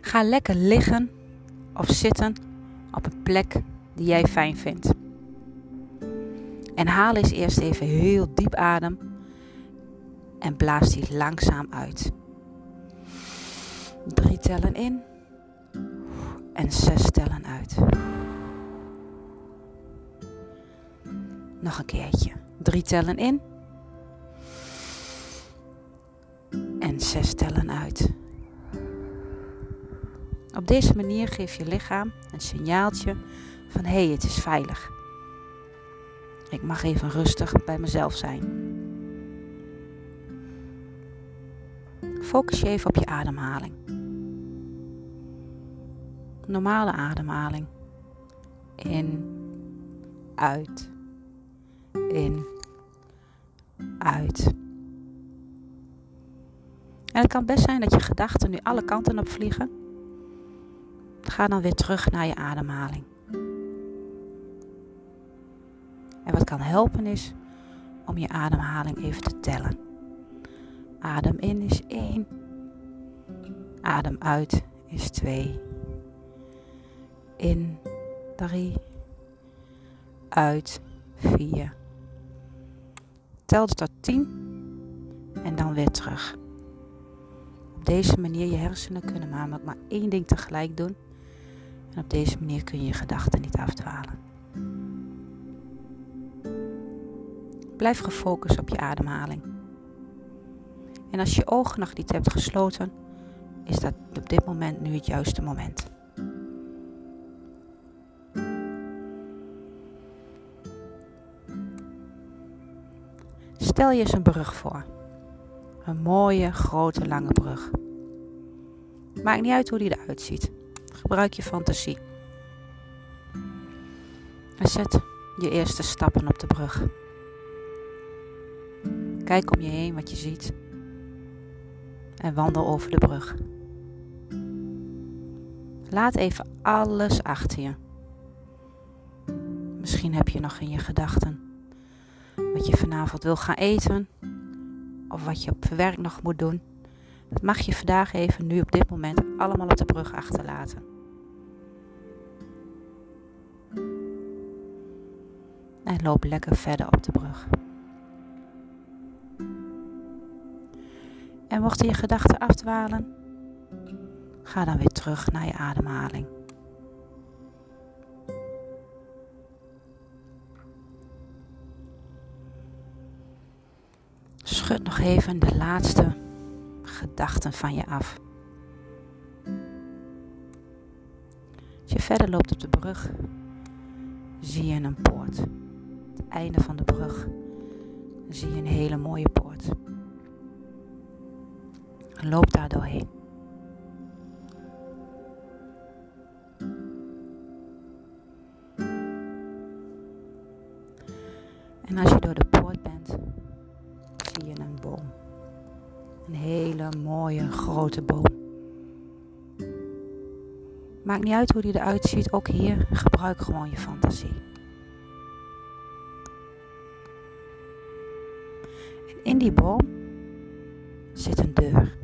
Ga lekker liggen of zitten op een plek die jij fijn vindt. En haal eens eerst even heel diep adem en blaas die langzaam uit. Drie tellen in en zes tellen uit. Nog een keertje. Drie tellen in en zes tellen uit. Op deze manier geef je lichaam een signaaltje van hé, hey, het is veilig. Ik mag even rustig bij mezelf zijn. Focus je even op je ademhaling. Normale ademhaling. In, uit, in, uit. En het kan best zijn dat je gedachten nu alle kanten op vliegen. Ga dan weer terug naar je ademhaling. En wat kan helpen is om je ademhaling even te tellen. Adem in is 1. Adem uit is 2. In 3. Uit 4. Tel tot 10 en dan weer terug. Op deze manier je hersenen kunnen namelijk maar één ding tegelijk doen. En op deze manier kun je je gedachten niet afdwalen. Blijf gefocust op je ademhaling. En als je ogen nog niet hebt gesloten, is dat op dit moment nu het juiste moment. Stel je eens een brug voor. Een mooie, grote, lange brug. Maakt niet uit hoe die eruit ziet. Gebruik je fantasie. En zet je eerste stappen op de brug. Kijk om je heen wat je ziet en wandel over de brug. Laat even alles achter je. Misschien heb je nog in je gedachten wat je vanavond wil gaan eten of wat je op werk nog moet doen. Dat mag je vandaag even nu op dit moment allemaal op de brug achterlaten. En loop lekker verder op de brug. En mochten je gedachten afdwalen, ga dan weer terug naar je ademhaling. Schud nog even de laatste gedachten van je af. Als je verder loopt op de brug, zie je een poort. Het einde van de brug zie je een hele mooie poort. Loop daar doorheen. Grote boom. Maakt niet uit hoe die eruit ziet, ook hier gebruik gewoon je fantasie. En in die boom zit een deur.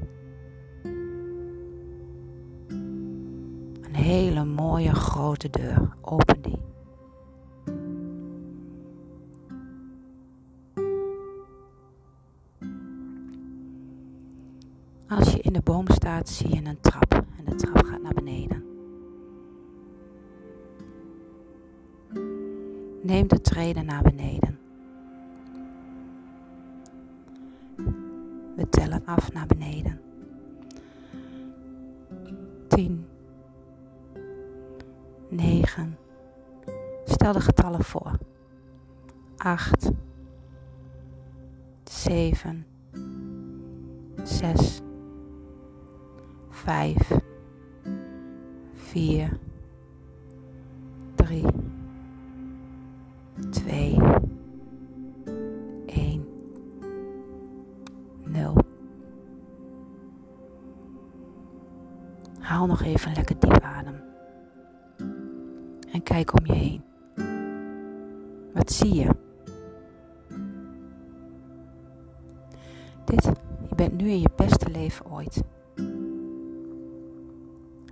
hele mooie grote deur. Open die. De boom staat, zie je een trap en de trap gaat naar beneden. Neem de treden naar beneden. We tellen af naar beneden. 10, 9. Stel de getallen voor. 8, 7, 6, 5, 4, 3, 2, 1, 0. Haal nog even lekker diep adem en kijk om je heen. Wat zie je? Dit, je bent nu in je beste leven ooit.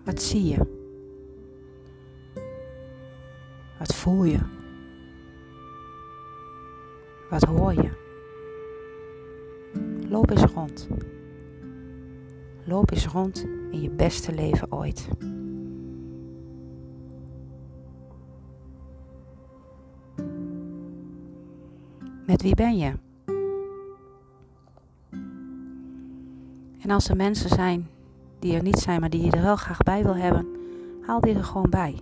Wat zie je? Wat voel je? Wat hoor je? Loop eens rond. Loop eens rond in je beste leven ooit. Met wie ben je? En als er mensen zijn die er niet zijn, maar die je er wel graag bij wil hebben, haal die er gewoon bij.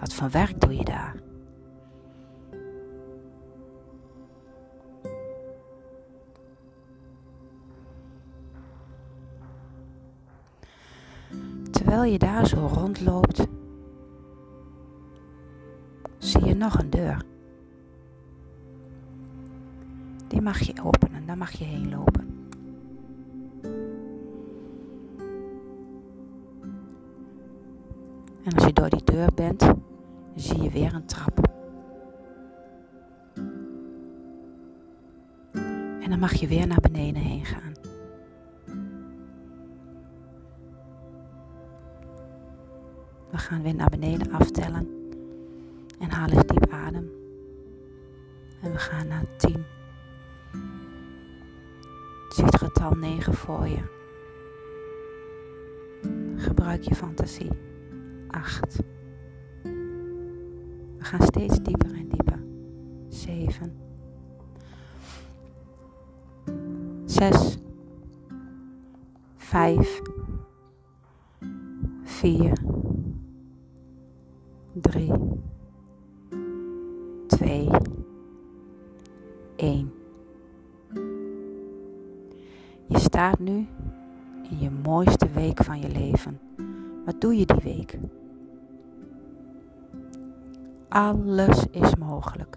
Wat voor werk doe je daar? Terwijl je daar zo rondloopt, nog een deur. Die mag je openen, daar mag je heen lopen. En als je door die deur bent, zie je weer een trap. En dan mag je weer naar beneden heen gaan. We gaan weer naar beneden aftellen. En haal eens diep adem. En we gaan naar 10. Zie het getal 9 voor je. Gebruik je fantasie. 8. We gaan steeds dieper en dieper. 7. 6. 5. 4. 3. Mooiste week van je leven. Wat doe je die week? Alles is mogelijk.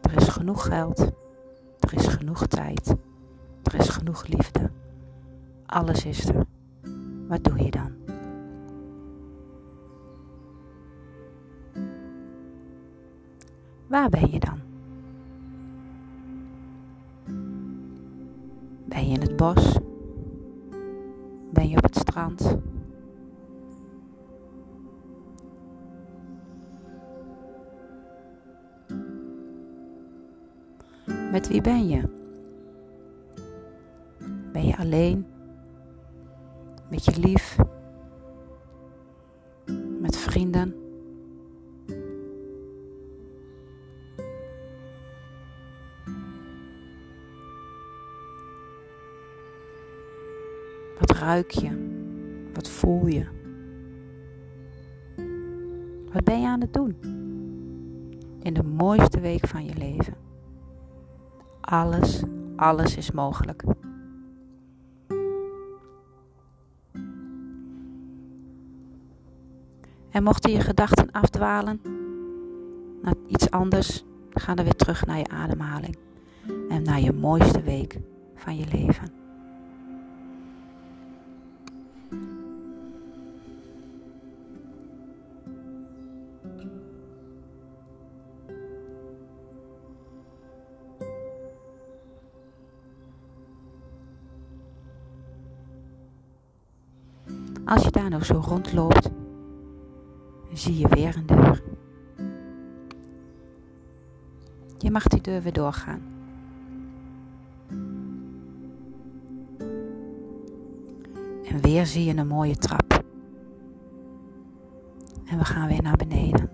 Er is genoeg geld. Er is genoeg tijd. Er is genoeg liefde. Alles is er. Wat doe je dan? Waar ben je dan? Ben je in het bos? Wie ben je? Ben je alleen? Met je lief? Met vrienden? Wat ruik je? Wat voel je? Wat ben je aan het doen? In de mooiste week van je leven. Alles, alles is mogelijk. En mochten je gedachten afdwalen naar iets anders, ga dan weer terug naar je ademhaling en naar je mooiste week van je leven. Als je daar nou zo rondloopt, zie je weer een deur. Je mag die deur weer doorgaan. En weer zie je een mooie trap. En we gaan weer naar beneden.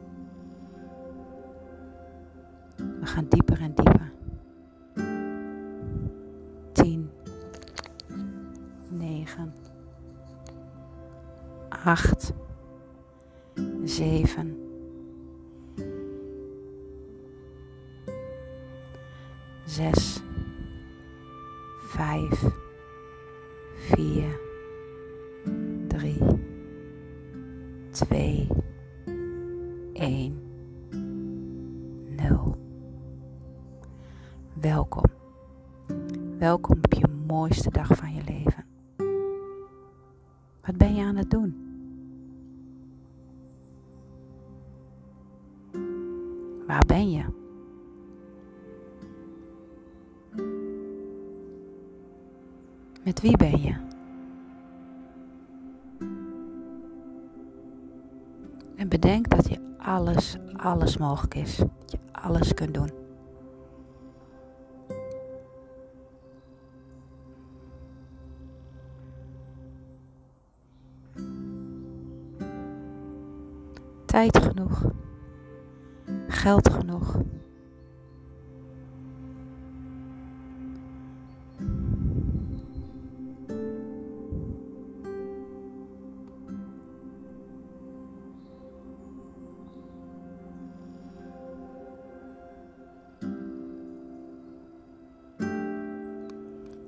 8, 7, 6, 5, Waar ben je? Met wie ben je? En bedenk dat je alles, alles mogelijk is. Dat je alles kunt doen. Tijd genoeg. Geld genoeg.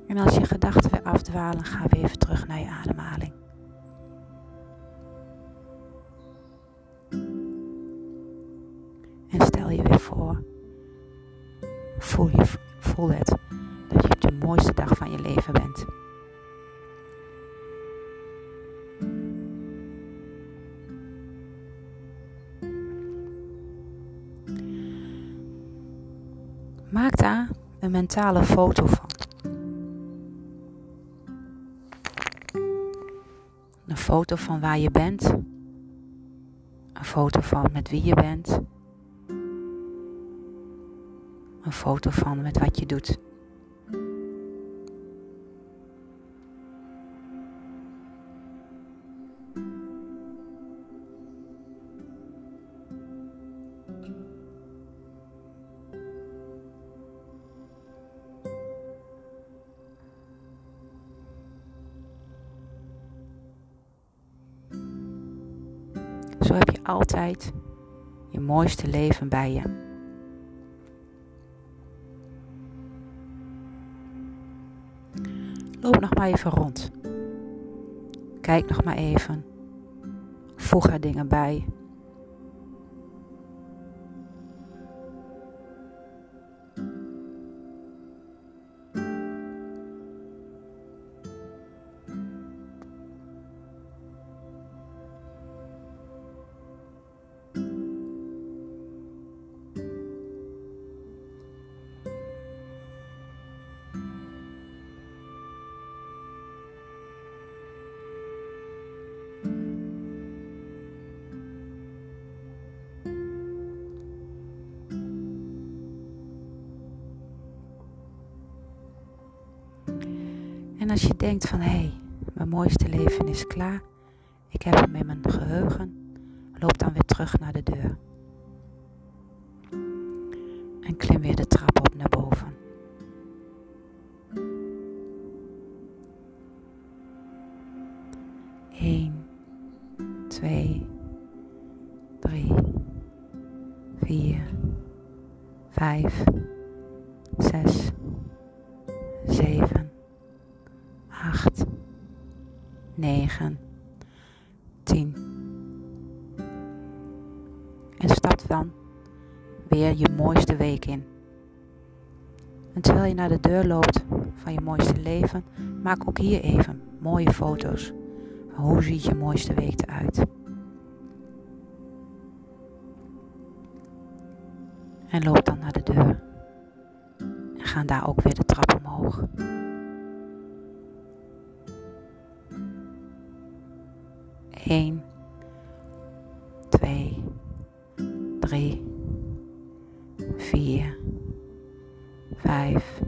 En als je gedachten weer afdwalen, ga weer even terug naar je ademhaling. En stel je weer voor, voel, je, voel het, dat je op de mooiste dag van je leven bent. Maak daar een mentale foto van. Een foto van waar je bent. Een foto van met wie je bent. Een foto van met wat je doet. Zo heb je altijd je mooiste leven bij je. Loop nog maar even rond. Kijk nog maar even. Voeg er dingen bij. En als je denkt van hé, hey, mijn mooiste leven is klaar, ik heb hem in mijn geheugen, loop dan weer terug naar de deur. En klim weer de trap op naar boven. Eén, twee, drie, vier, vijf, 9, 10. En stap dan weer je mooiste week in. En terwijl je naar de deur loopt van je mooiste leven, maak ook hier even mooie foto's. Hoe ziet je mooiste week eruit? En loop dan naar de deur. En ga daar ook weer de trap omhoog. Eén, twee, drie, vier, vijf,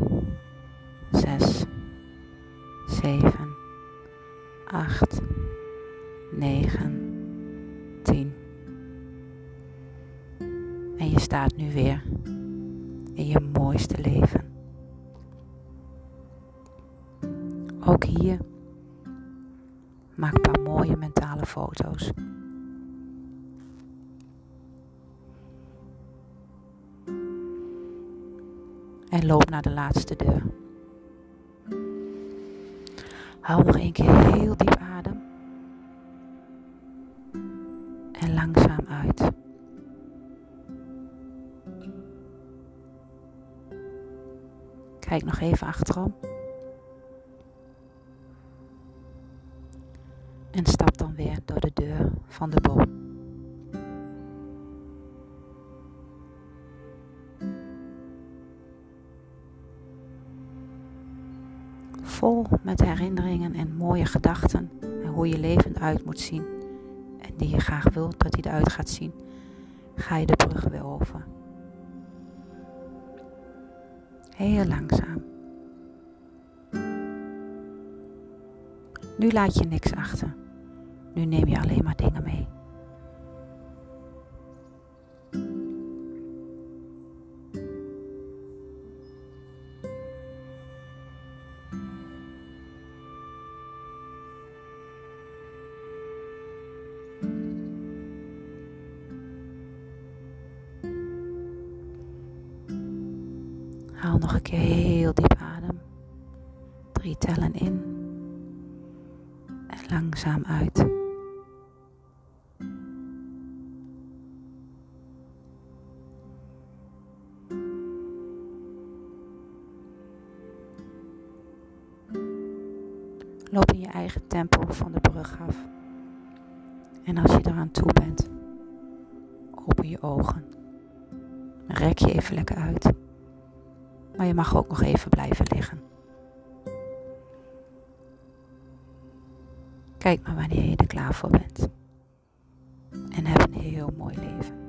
zes, zeven, acht, negen, tien. En je staat nu weer in je mooiste leven. Ook hier maak mentale foto's. En loop naar de laatste deur. Hou nog een keer heel diep adem. En langzaam uit. Kijk nog even achterom. En stap weer door de deur van de boom. Vol met herinneringen en mooie gedachten en hoe je leven uit moet zien en die je graag wilt dat hij eruit gaat zien, ga je de brug weer over. Heel langzaam. Nu laat je niks achter. Nu neem je alleen maar dingen mee. Haal nog een keer heel diep adem. Drie tellen in. En langzaam uit. Tempo van de brug af. En als je eraan toe bent, open je ogen. Rek je even lekker uit. Maar je mag ook nog even blijven liggen. Kijk maar wanneer je er klaar voor bent. En heb een heel mooi leven.